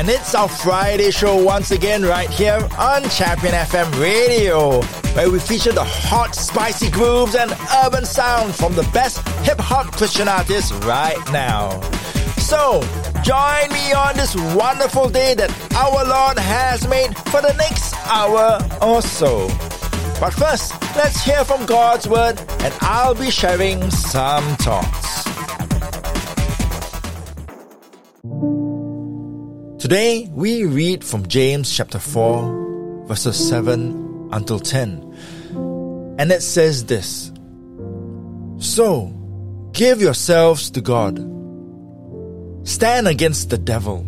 And it's our Friday show once again right here on Champion FM Radio, where we feature the hot, spicy grooves and urban sound from the best hip hop Christian artists right now. So, join me on this wonderful day that our Lord has made for the next hour or so. But first, let's hear from God's Word, and I'll be sharing some thoughts. Today we read from James chapter 4, verses 7 until 10. And it says this So, give yourselves to God. Stand against the devil,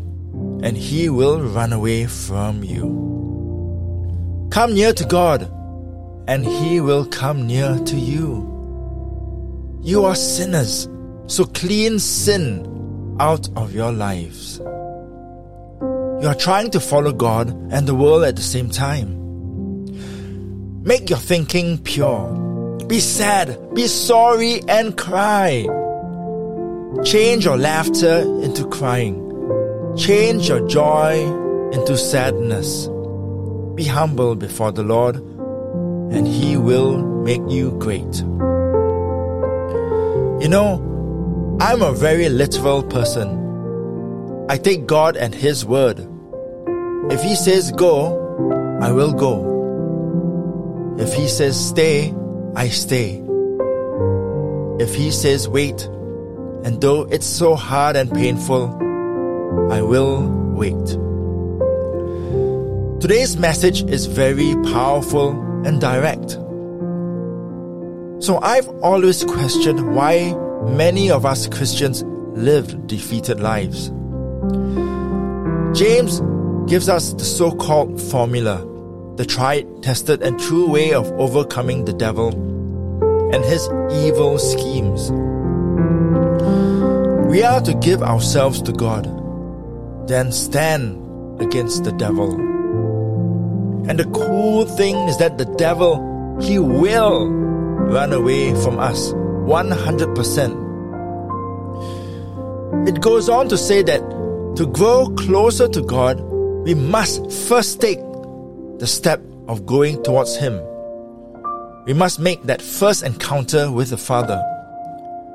and he will run away from you. Come near to God, and he will come near to you. You are sinners, so clean sin out of your lives. You are trying to follow God and the world at the same time. Make your thinking pure. Be sad, be sorry, and cry. Change your laughter into crying. Change your joy into sadness. Be humble before the Lord, and He will make you great. You know, I'm a very literal person. I take God and His word. If he says go, I will go. If he says stay, I stay. If he says wait, and though it's so hard and painful, I will wait. Today's message is very powerful and direct. So I've always questioned why many of us Christians live defeated lives. James gives us the so called formula, the tried, tested, and true way of overcoming the devil and his evil schemes. We are to give ourselves to God, then stand against the devil. And the cool thing is that the devil, he will run away from us 100%. It goes on to say that to grow closer to God, we must first take the step of going towards Him. We must make that first encounter with the Father.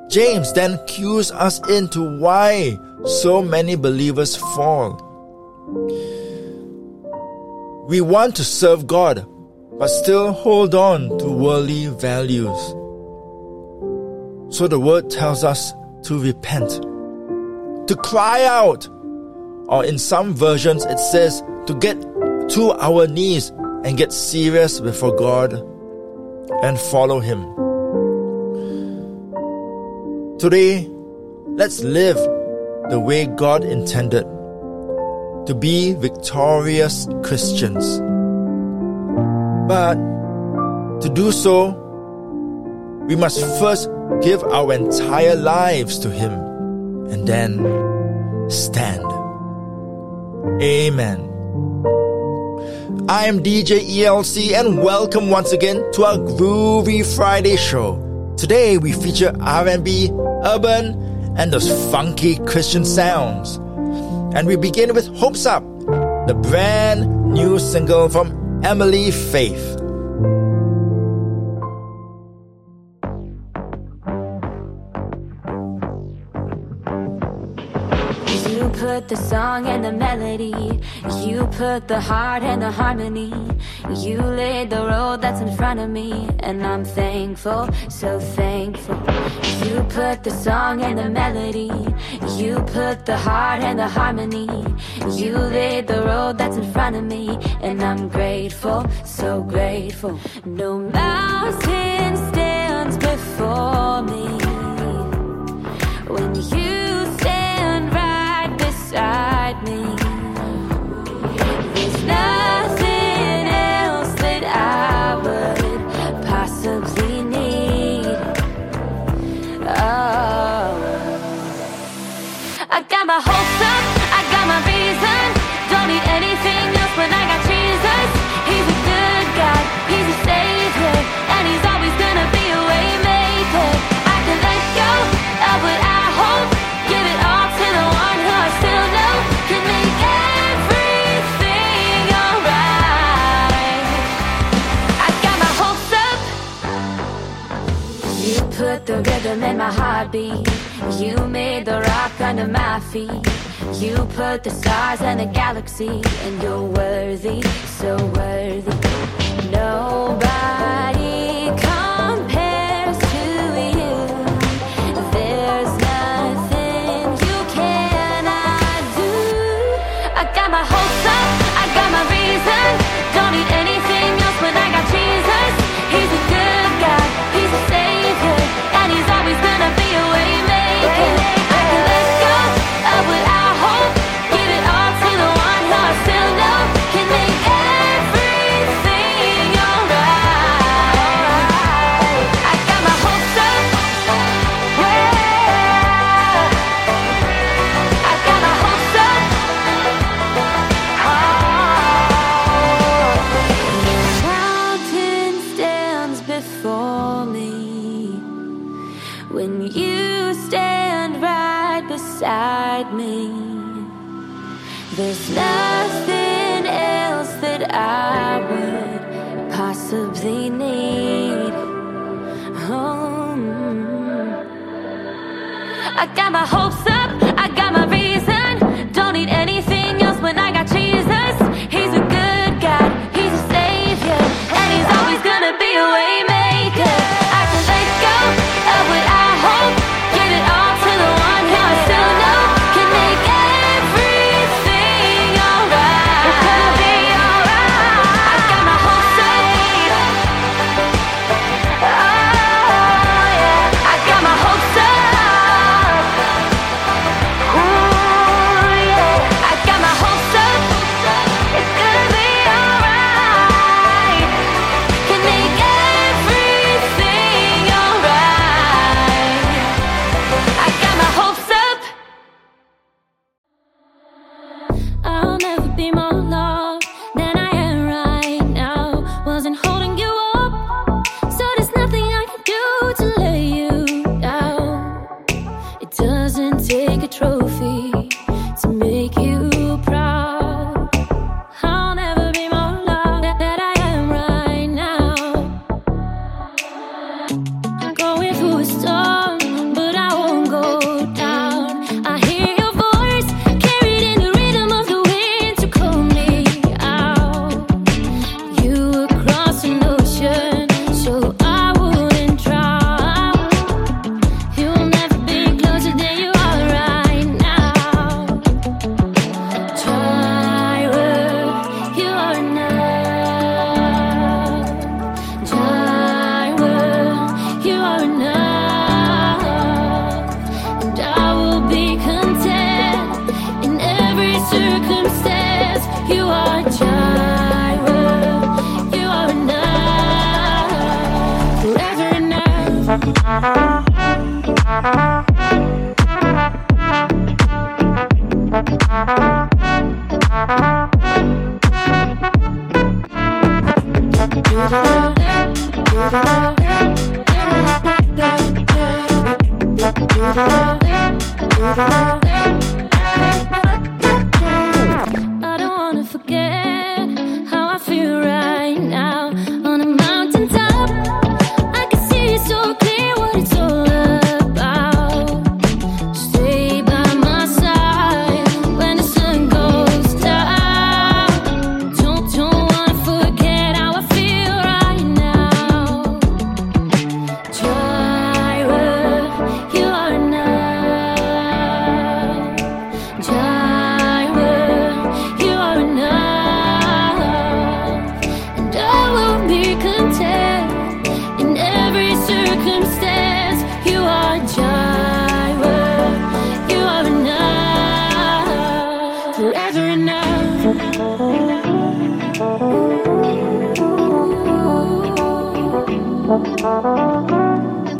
James then cues us into why so many believers fall. We want to serve God, but still hold on to worldly values. So the word tells us to repent, to cry out, or in some versions, it says to get to our knees and get serious before God and follow Him. Today, let's live the way God intended to be victorious Christians. But to do so, we must first give our entire lives to Him and then stand. Amen. I am DJ ELC and welcome once again to our Groovy Friday show. Today we feature R&B, urban, and those funky Christian sounds. And we begin with Hopes Up, the brand new single from Emily Faith. Put the song and the melody. You put the heart and the harmony. You laid the road that's in front of me. And I'm thankful, so thankful. You put the song and the melody. You put the heart and the harmony. You laid the road that's in front of me. And I'm grateful, so grateful. No mountain stands before me. When you beside me. under my feet. You put the stars and the galaxy, and you're worthy, so worthy. Nobody. take a trophy.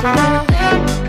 Thank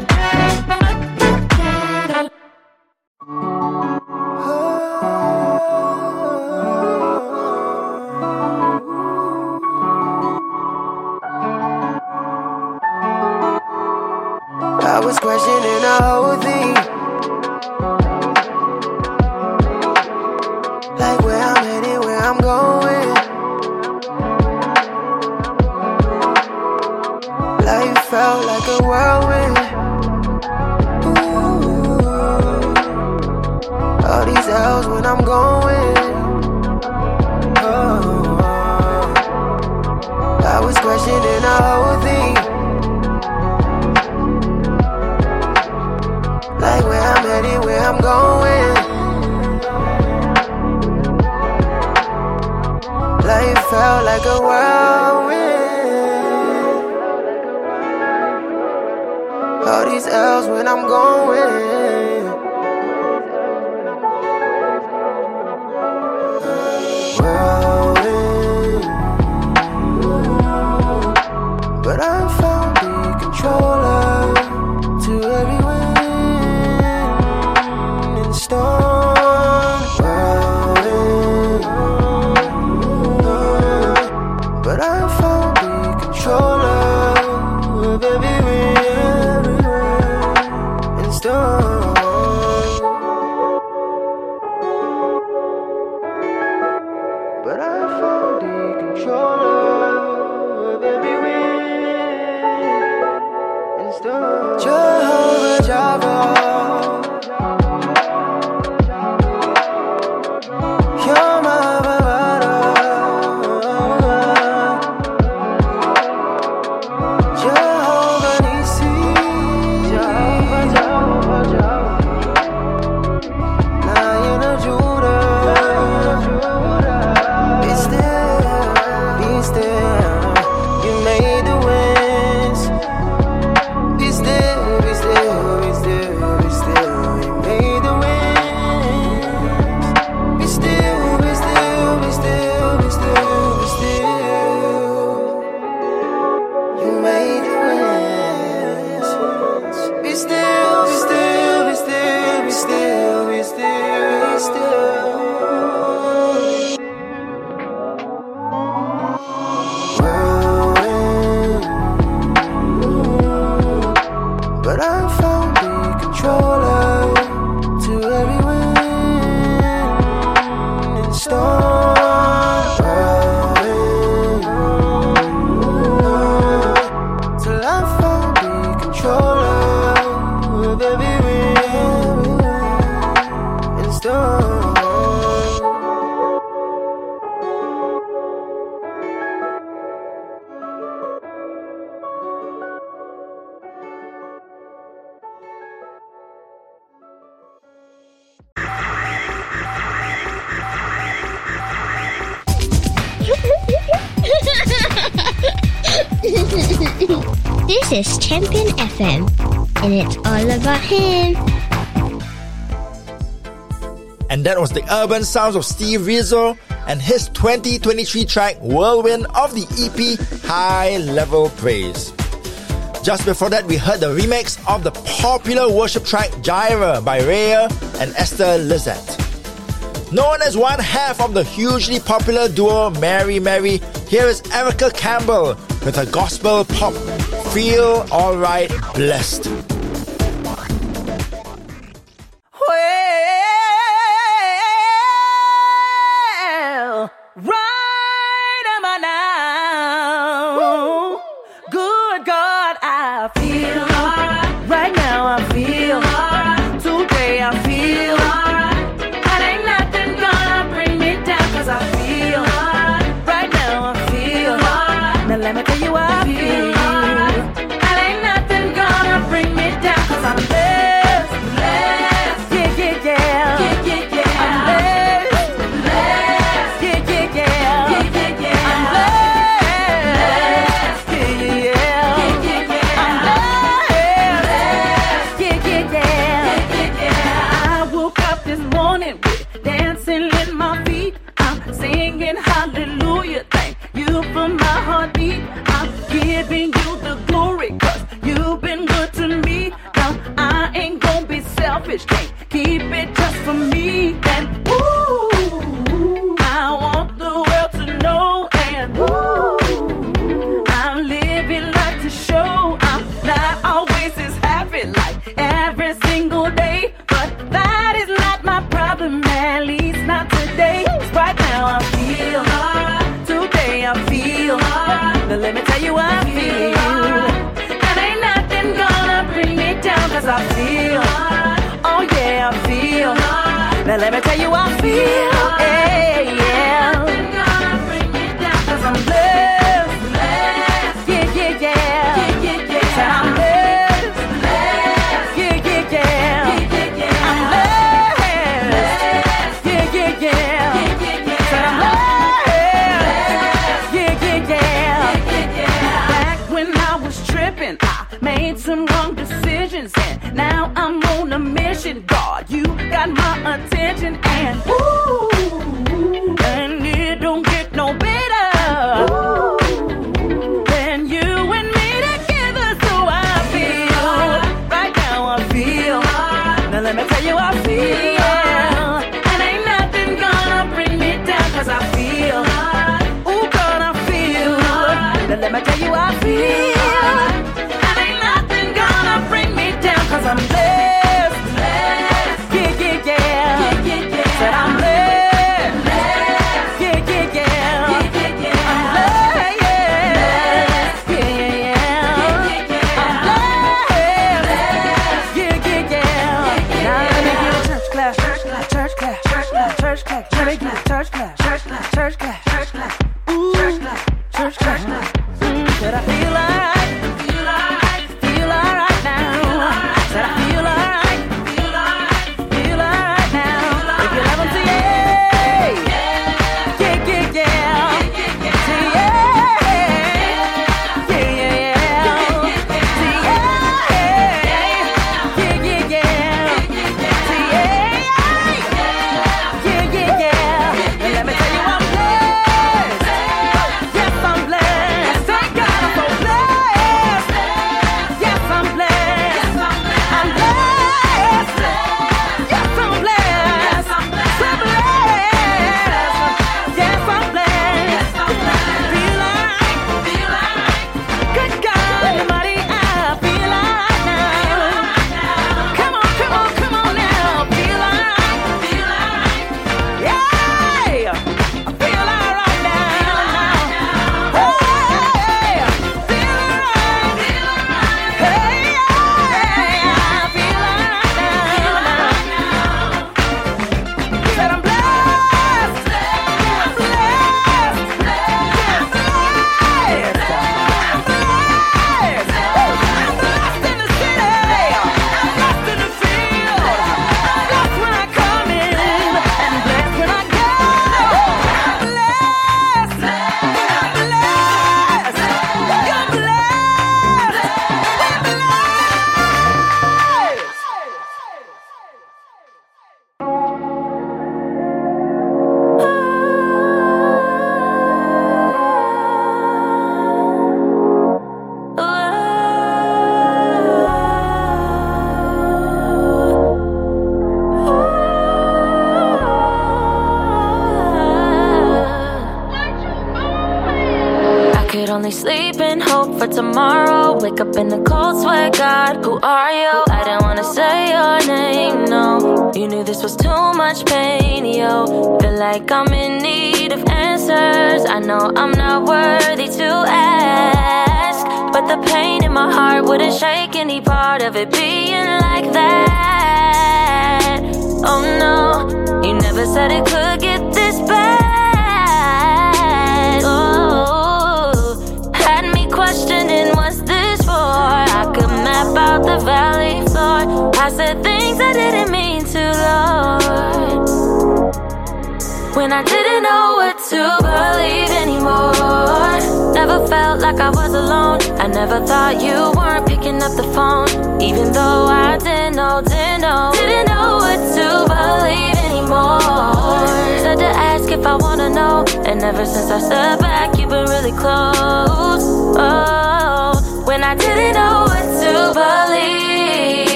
all these L's when I'm going. And that was the urban sounds of Steve Rizzo and his 2023 track Whirlwind of the EP High Level Praise. Just before that, we heard the remix of the popular worship track Gyra by Rhea and Esther Lizette. Known as one half of the hugely popular duo Mary Mary, here is Erica Campbell with a gospel pop Feel Alright Blessed.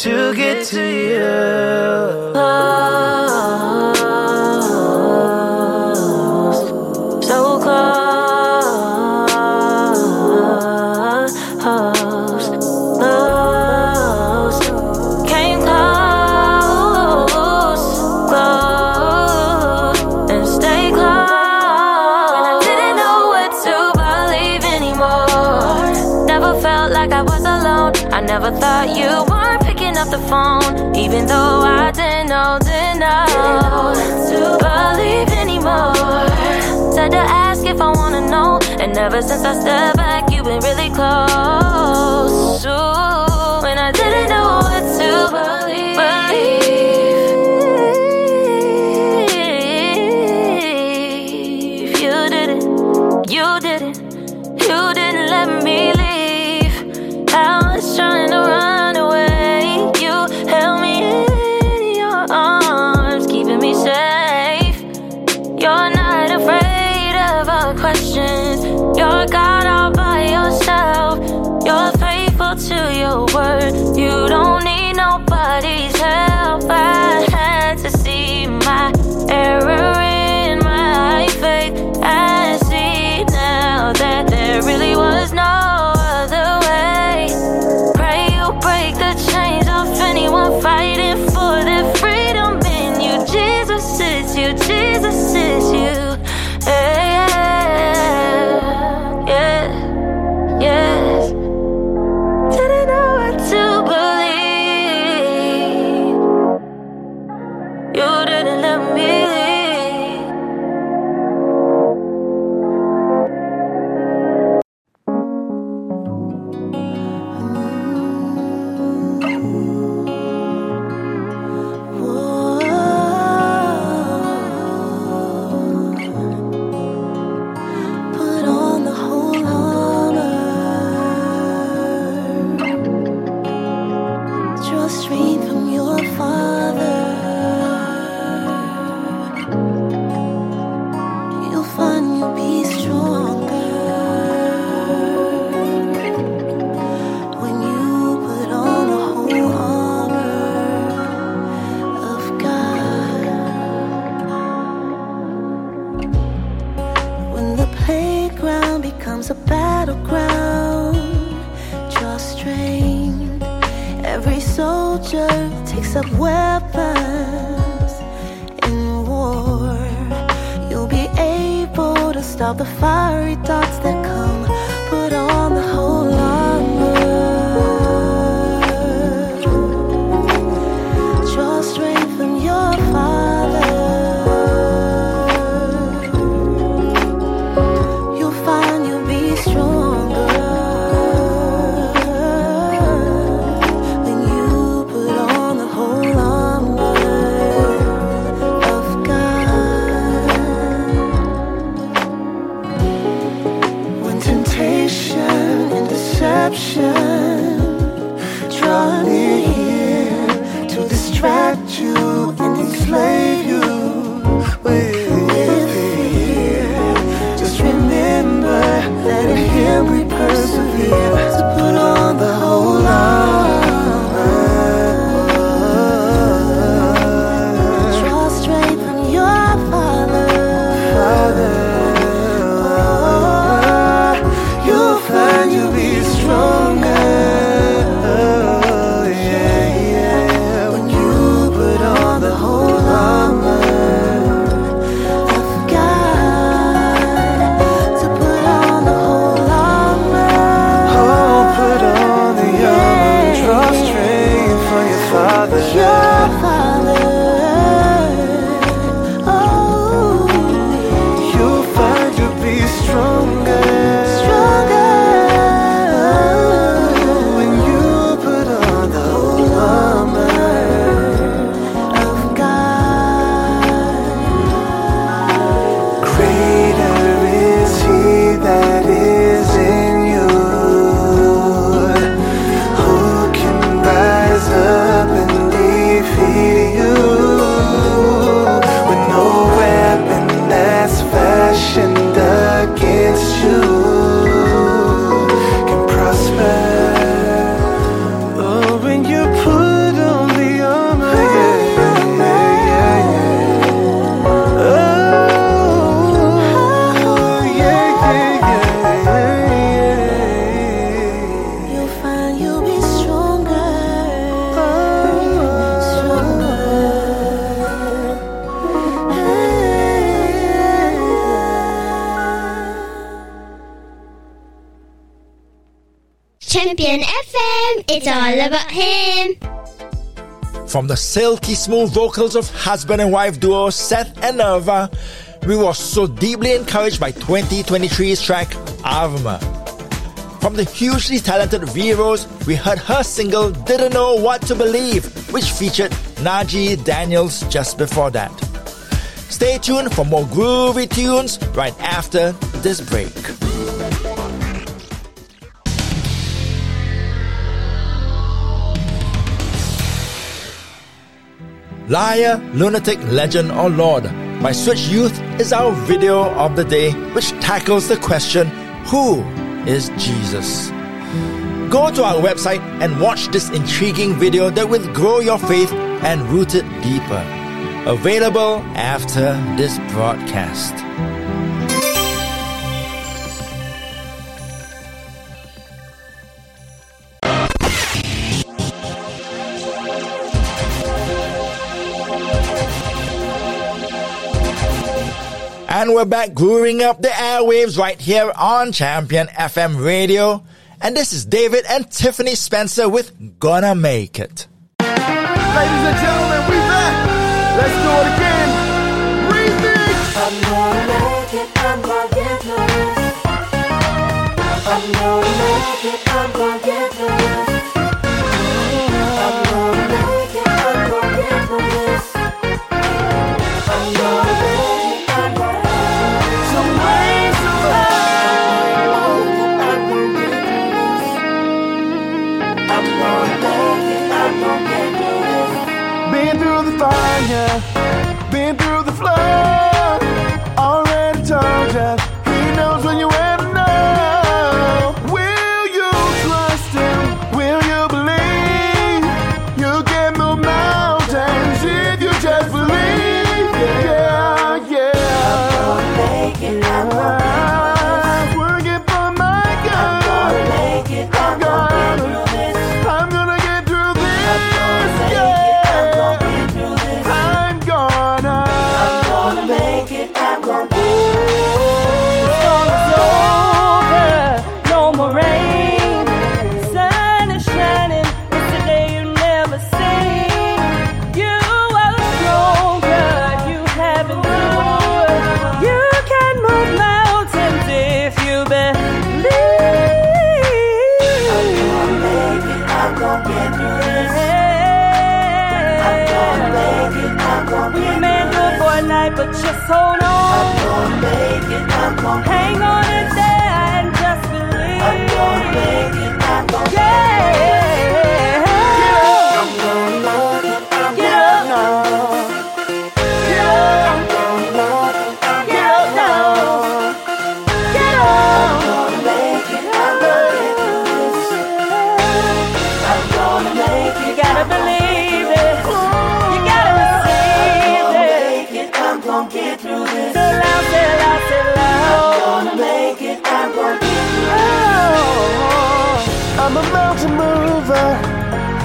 to phone, even though I didn't know, didn't know to believe anymore. Said to ask if I wanna know, and ever since I stepped back, you've been really close. Ooh. 线，牵引 Champion FM, it's all about him. From the silky smooth vocals of husband and wife duo Seth and Nirva, we were so deeply encouraged by 2023's track Avma. From the hugely talented Veros, we heard her single Didn't Know What to Believe, which featured Najee Daniels just before that. Stay tuned for more groovy tunes right after this break. liar, lunatic, legend, or lord. My Switch Youth is our video of the day, which tackles the question Who is Jesus? Go to our website and watch this intriguing video that will grow your faith and root it deeper. Available after this broadcast. And we're back grooving up the airwaves right here on Champion FM Radio. And this is David and Tiffany Spencer with Gonna Make It. Ladies and gentlemen, we're back. Let's do it again. Remix. I'm gonna make it, I'm gonna get this. I'm gonna make it, I'm gonna get this.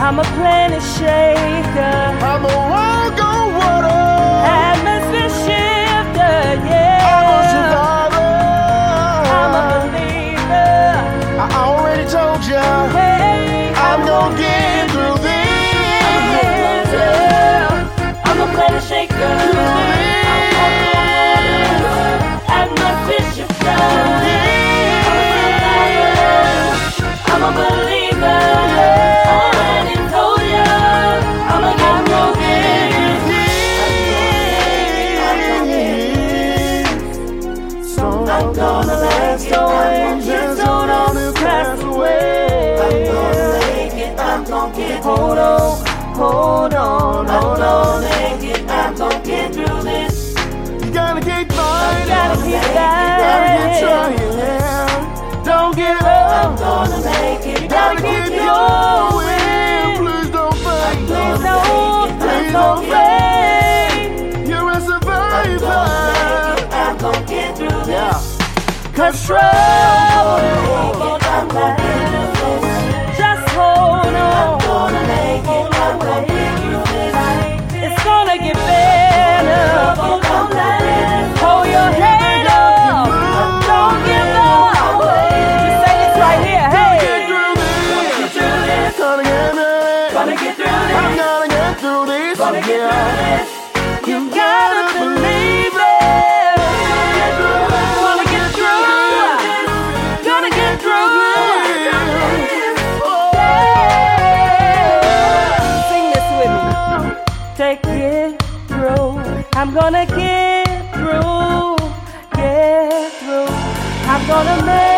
I'm a planet shaker. I'm a wild on water. control. gonna make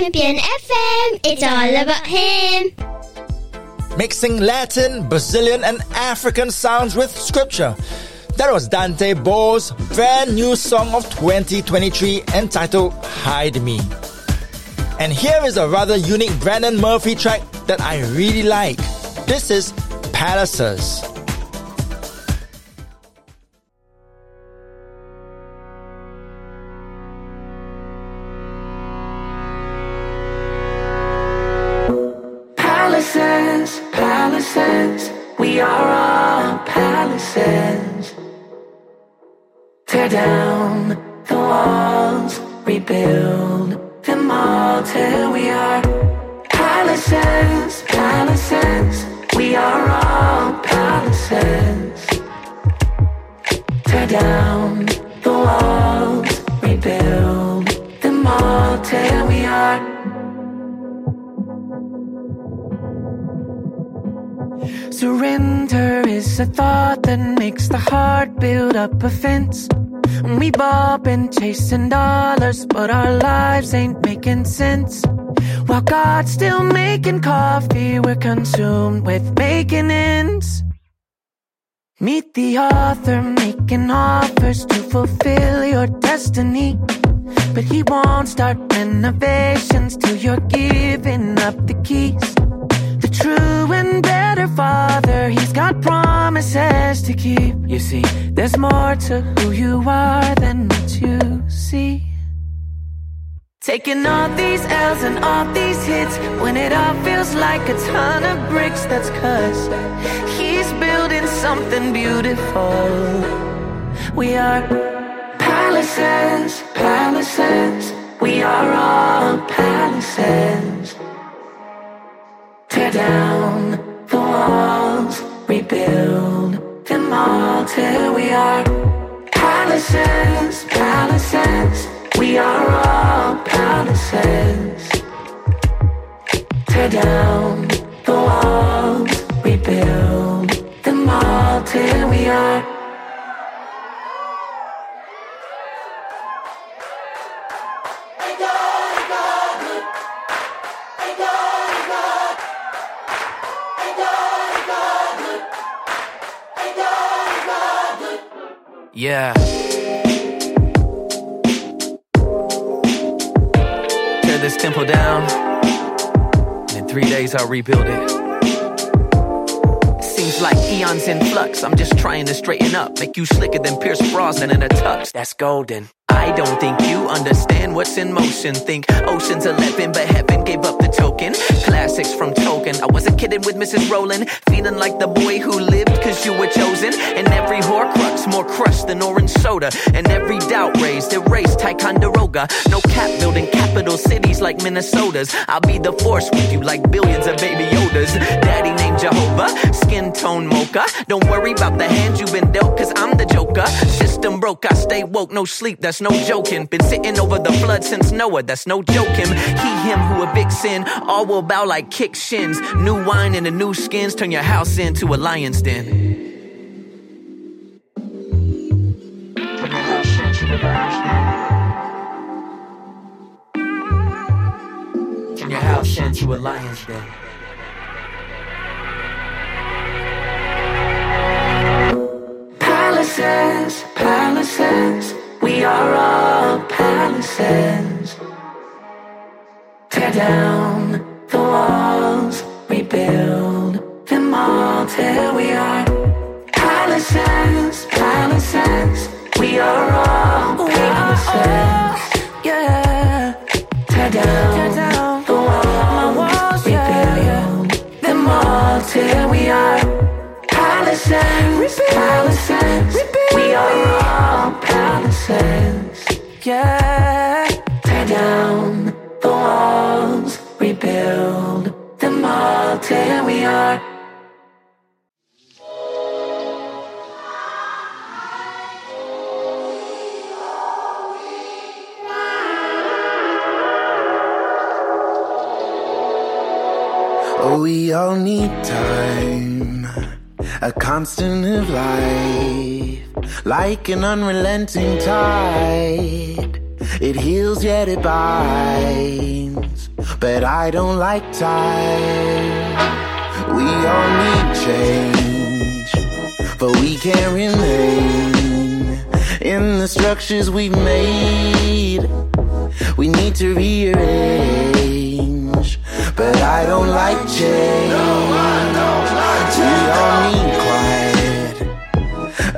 Champion FM. It's all about him. Mixing Latin, Brazilian, and African sounds with scripture. That was Dante Bowe's brand new song of 2023 entitled Hide Me. And here is a rather unique Brandon Murphy track that I really like. This is Palaces. sycophants. We've all been chasing dollars, but our lives ain't making sense. While God's still making coffee, we're consumed with making ends. Meet the author making offers to fulfill your destiny. But he won't start renovations till you're giving up the keys. The true better father, he's got promises to keep. You see, there's more to who you are than what you see. Taking all these L's and all these hits when it all feels like a ton of bricks. That's cause he's building something beautiful. We are palaces, palaces. We are all palaces. Tear down the walls, rebuild them all till we are palaces, palaces. We are all palaces. Tear down the walls, rebuild them all till we are. Yeah. Tear this temple down. And in three days I'll rebuild it. Seems like eons in flux. I'm just trying to straighten up. Make you slicker than Pierce Brosnan in a tux. That's golden. I don't think you understand what's in motion. Think Ocean's 11, but heaven gave up the token. Classics from Token. I wasn't kidding with Mrs. Rowling. Feeling like the boy who lived cause you were chosen. And every horcrux more crushed than orange soda. And every doubt raised, erased Ticonderoga. No cap building capital cities like Minnesota's. I'll be the force with you like billions of baby Yodas. Daddy named Jehovah, skin tone mocha. Don't worry about the hand you've been dealt, cause I'm the joker. System broke, I stay woke, no sleep, that's no joking. Been sitting over the flood since Noah, that's no joking. He, him who evict sin, all will bow like kick shins. New wine and the new skins turn your house into a lion's den. Turn your house into a lion's den. Palaces, palaces, we are all palaces. Tear down the walls, rebuild them all till we are palaces, palaces. We are Yeah. Tear down the walls, rebuild them all till we are. Oh, we all need time, a constant of life, like an unrelenting tide. It heals yet it binds, but I don't like time. We all need change, but we can't remain in the structures we've made. We need to rearrange, but I don't like change. We all need quiet,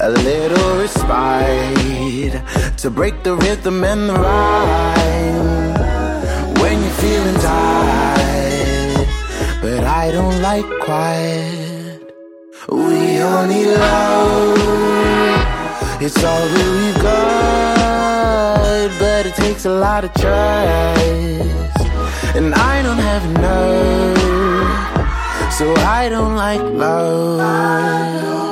a little respite to break the rhythm and the rhyme. When you're feeling tired, but I don't like quiet. We all need love. It's all that we've got, but it takes a lot of trust. And I don't have enough, so I don't like love.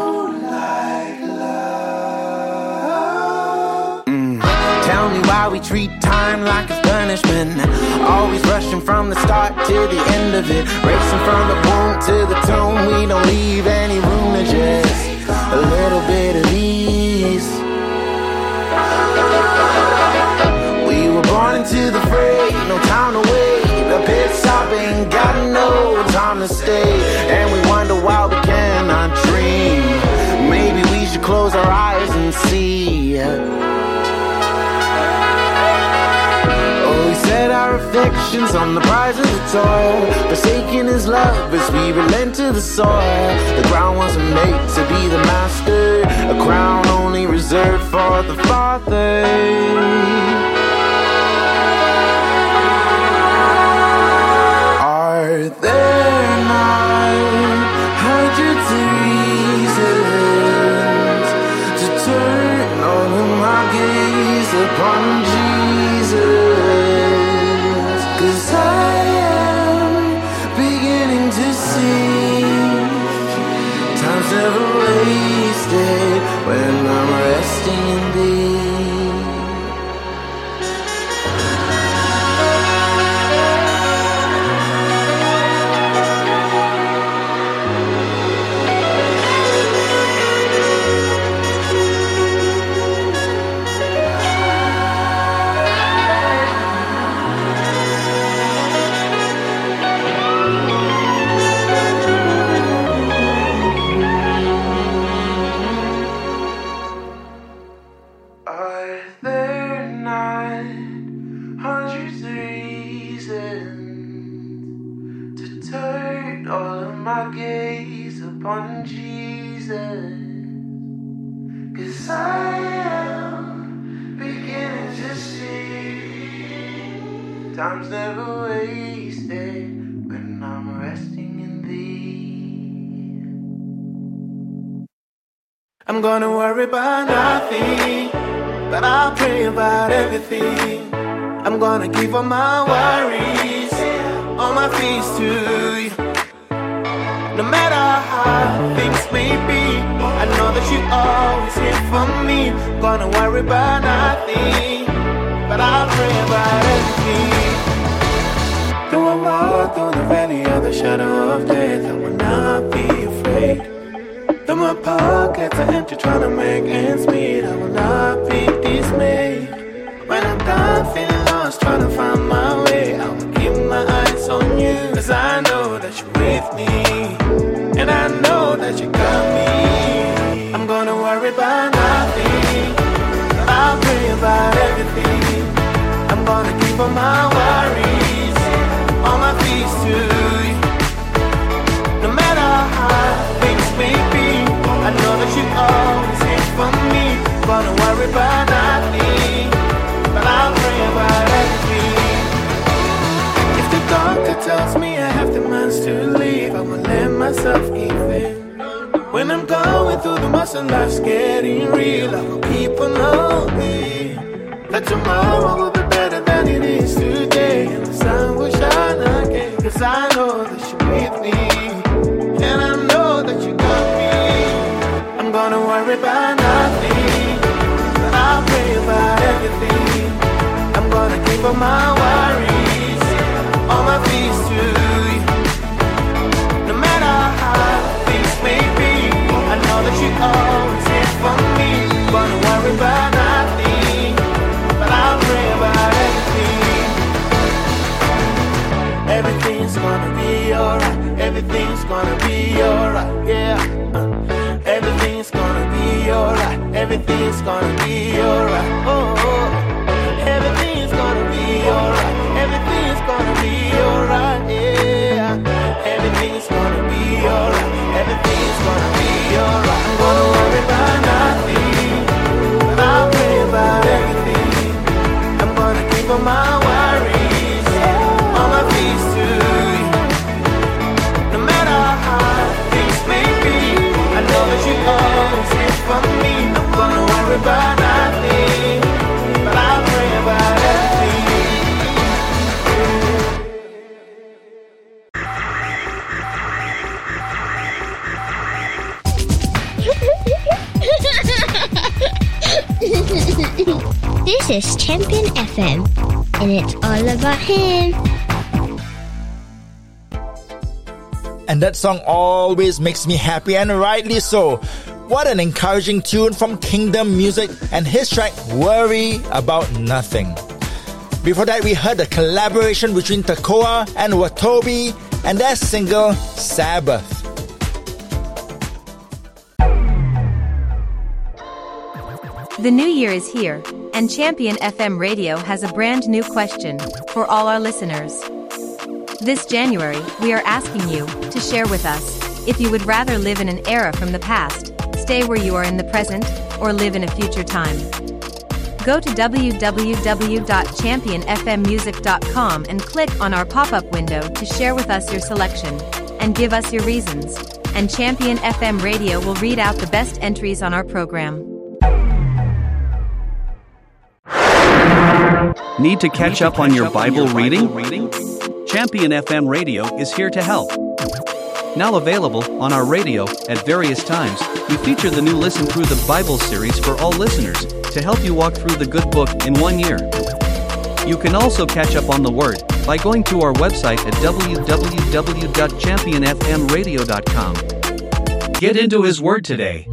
We treat time like it's punishment. Always rushing from the start to the end of it. Racing from the womb to the tomb. We don't leave any room to just a little bit of ease. We were born into the fray, no time to wait. The pit stop ain't got no time to stay. And we wonder why we cannot dream. Maybe we should close our eyes and see. Affections on the prize of the toil. Forsaking his love as we relent to the soil. The ground wasn't made to be the master, a crown only reserved for the father. Are there nine hundred reasons to turn all of my gaze upon to turn all of my gaze upon Jesus? Cause I am beginning to see time's never wasted when I'm resting in thee. I'm gonna worry about nothing, but I'll pray about everything. I'm gonna give all my worries, all my fears to you. No matter how things may be, I know that you always here for me. Gonna worry about nothing, but I'll pray about everything. Though I walk through the valley of the shadow of death, I will not be afraid. Though my pockets are empty, trying to make ends meet, I will not be dismayed. When I'm done feeling lost, trying to find my way, I will keep my eyes on you. Cause I know that you're with me, and I know that you got me. I'm gonna worry about nothing, I'll pray about everything. I'm gonna keep all my worries, all my fears to you. No matter how things may be, I know that you always here for me. Gonna worry about myself give in. When I'm going through the muscle, life's getting real. I will keep on knowing that tomorrow will be better than it is today, and the sun will shine again. Cause I know that you're with me, and I know that you got me. I'm gonna worry about nothing, I'll pray about everything. I'm gonna keep all my worries, Everything's gonna be alright. Everything's gonna be alright. Yeah. Everything's gonna be alright. Everything's gonna be alright. Oh, oh. everything's gonna be alright. Everything's gonna be alright. Yeah. Everything's gonna be alright. Everything's gonna be alright. I'm gonna worry about nothing, I'll pray about everything. I'm gonna keep all my worries, all my fears to. No matter how things may be, I know that you always here for me. I'm gonna worry about this is Champion FM, and it's all about him. And that song always makes me happy, and rightly so. What an encouraging tune from Kingdom Music and his track Worry About Nothing. Before that, we heard a collaboration between Takoa and Watobi and their single Sabbath. The new year is here, and Champion FM Radio has a brand new question for all our listeners. This January, we are asking you to share with us if you would rather live in an era from the past, stay where you are in the present, or live in a future time. Go to www.championfmmusic.com and click on our pop up window to share with us your selection and give us your reasons. And Champion FM Radio will read out the best entries on our program. Need to catch up on your Bible reading? Champion FM Radio is here to help. Now available on our radio at various times, we feature the new Listen Through the Bible series for all listeners to help you walk through the good book in one year. You can also catch up on the Word by going to our website at www.championfmradio.com. Get into His Word today.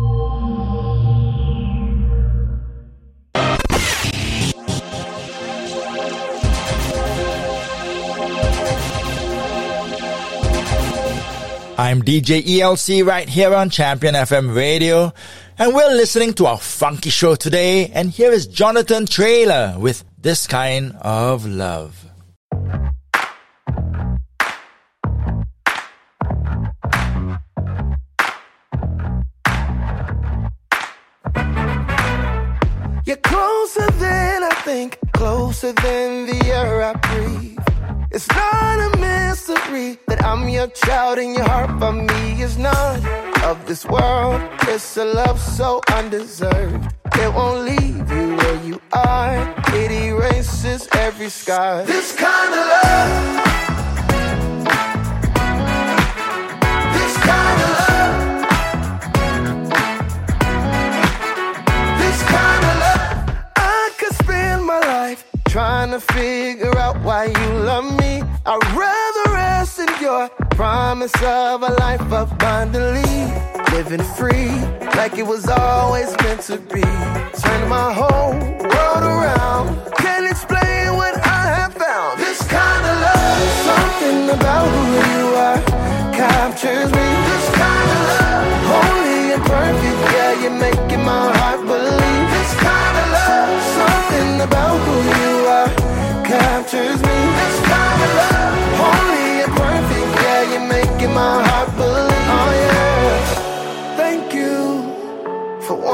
I'm DJ ELC right here on Champion FM Radio, and we're listening to our funky show today. And here is Jonathan Traylor with This Kind of Love. You're closer than I think, closer than the air I breathe. It's not a mystery that I'm your child and your heart for me is none of this world. It's a love so undeserved. It won't leave you where you are. It erases every scar. This kind of love. This kind of love. This kind of love. I could spend my life trying to figure promise of a life abundantly. Living free, like it was always meant to be. Turning my whole world around. Can't explain what I have found. This kind of love, something about who you are captures me. This kind of love, holy and perfect, yeah, you're making my heart believe. This kind of love, something about who you are captures me. This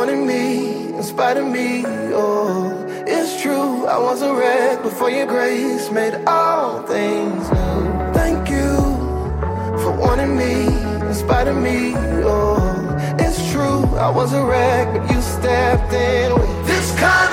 wanting me in spite of me. Oh, it's true, I was a wreck before your grace made all things new. Thank you for wanting me in spite of me. Oh, it's true, I was a wreck, but you stepped in with this kind of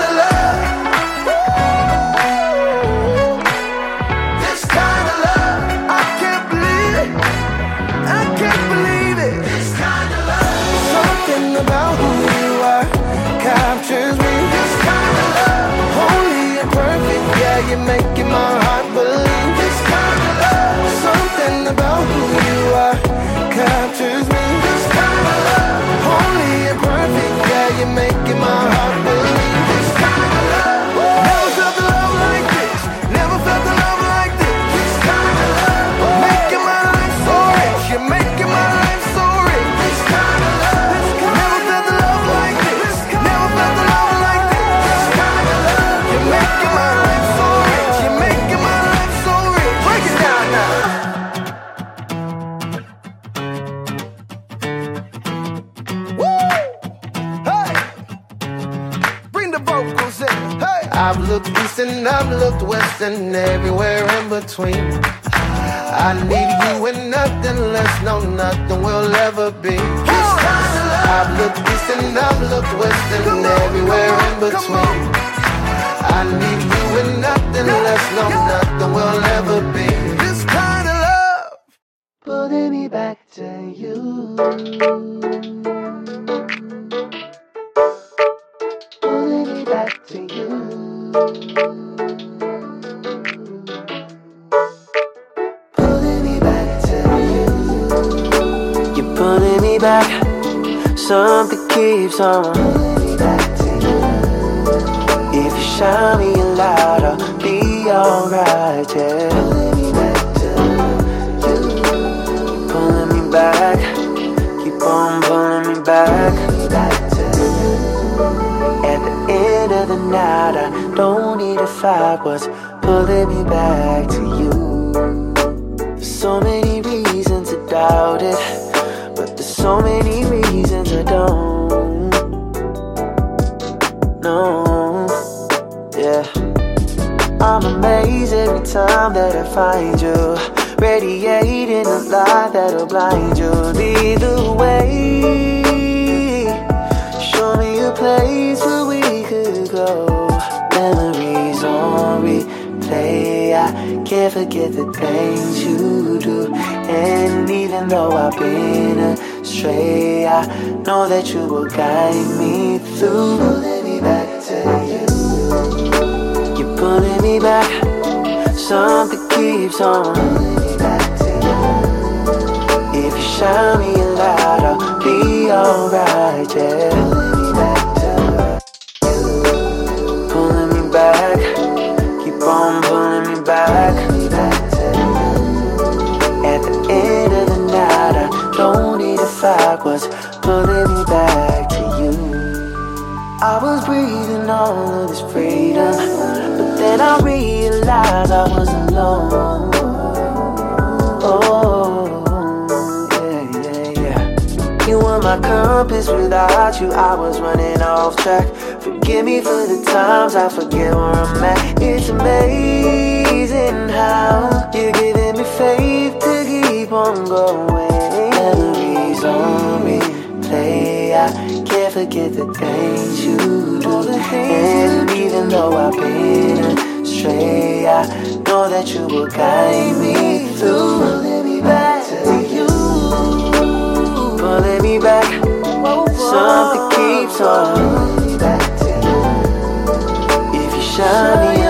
and everywhere in between. I need you and nothing less, no nothing will ever be. I've looked east and I've looked west and everywhere in between. I need you and nothing less, no nothing will ever be. This kind of love, pulling me back to you. Something stray. I know that you will guide me through. Pulling me back to you. You're pulling me back. Something keeps on. pulling me back to you. If you shine me a light, I'll be alright. Yeah. Was pulling me back to you. I was breathing all of this freedom, but then I realized I was alone. Oh, yeah, yeah, yeah. You were my compass, without you, I was running off track. Forgive me for the times I forget where I'm at. It's amazing how you're giving me faith to keep on going hands on me, play. I can't forget the things you do. And even though I've been astray, I know that you will guide me through. Pulling me back to you, pulling me back. Something keeps on. If you shine me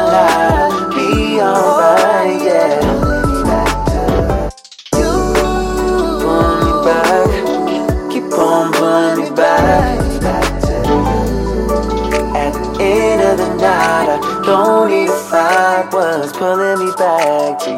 pulling me back to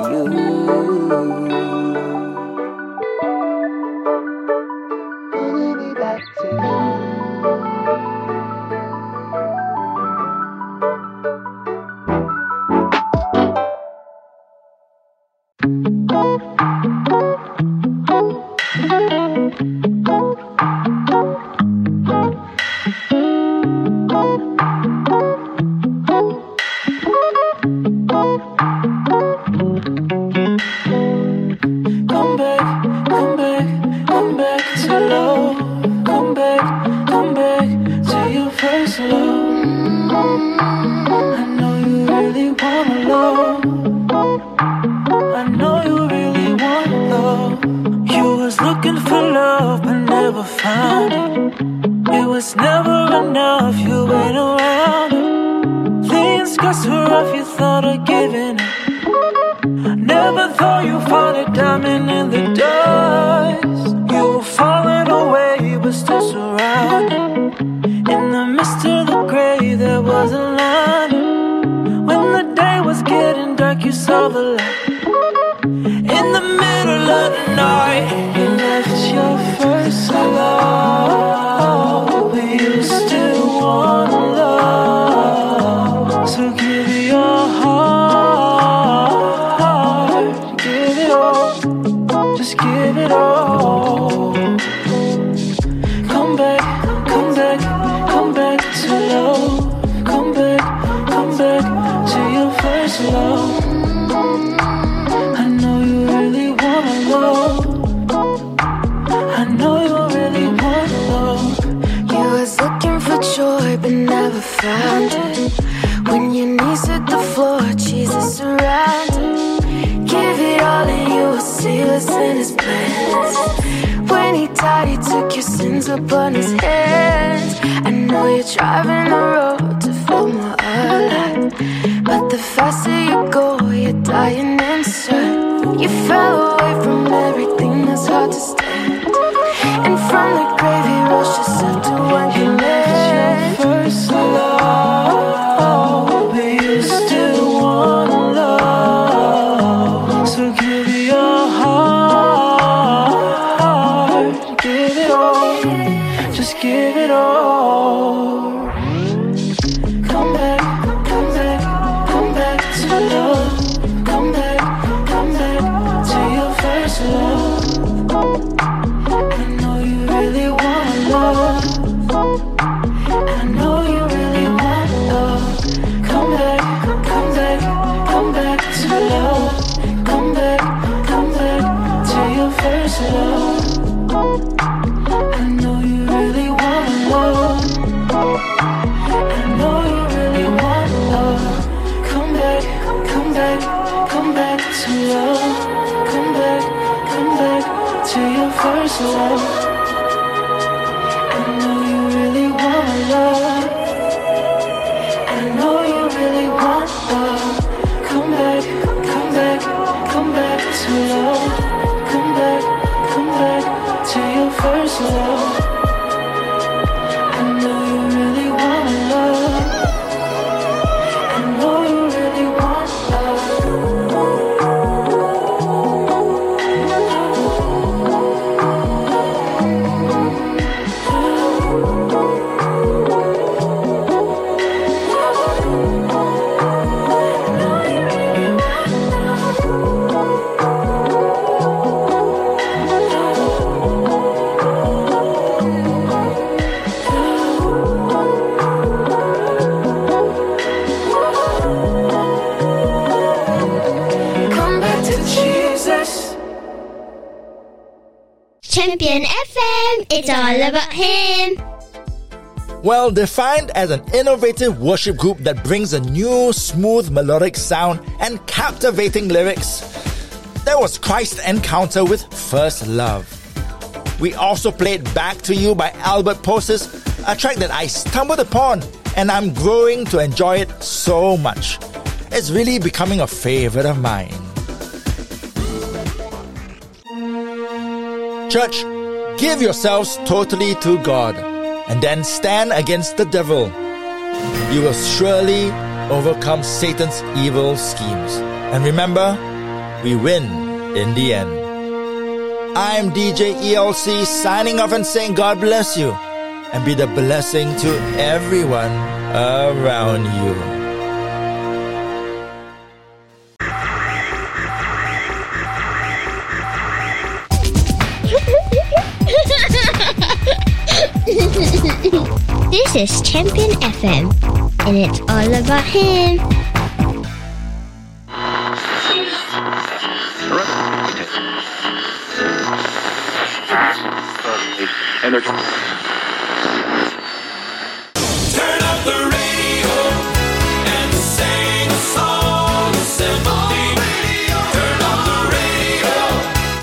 tight, he took your sins upon his hands. I know you're driving the road to fill more alive. But the faster you go, you're dying inside. You fell away from everything. About him. Well, defined as an innovative worship group that brings a new, smooth, melodic sound and captivating lyrics, there was Christ Encounter with First Love. We also played Back to You by Albert Posis, a track that I stumbled upon and I'm growing to enjoy it so much. It's really becoming a favorite of mine. Church, give yourselves totally to God and then stand against the devil. You will surely overcome Satan's evil schemes. And remember, we win in the end. I'm DJ ELC signing off and saying God bless you and be the blessing to everyone around you. This is Champion FM, and it's all about him. Energy.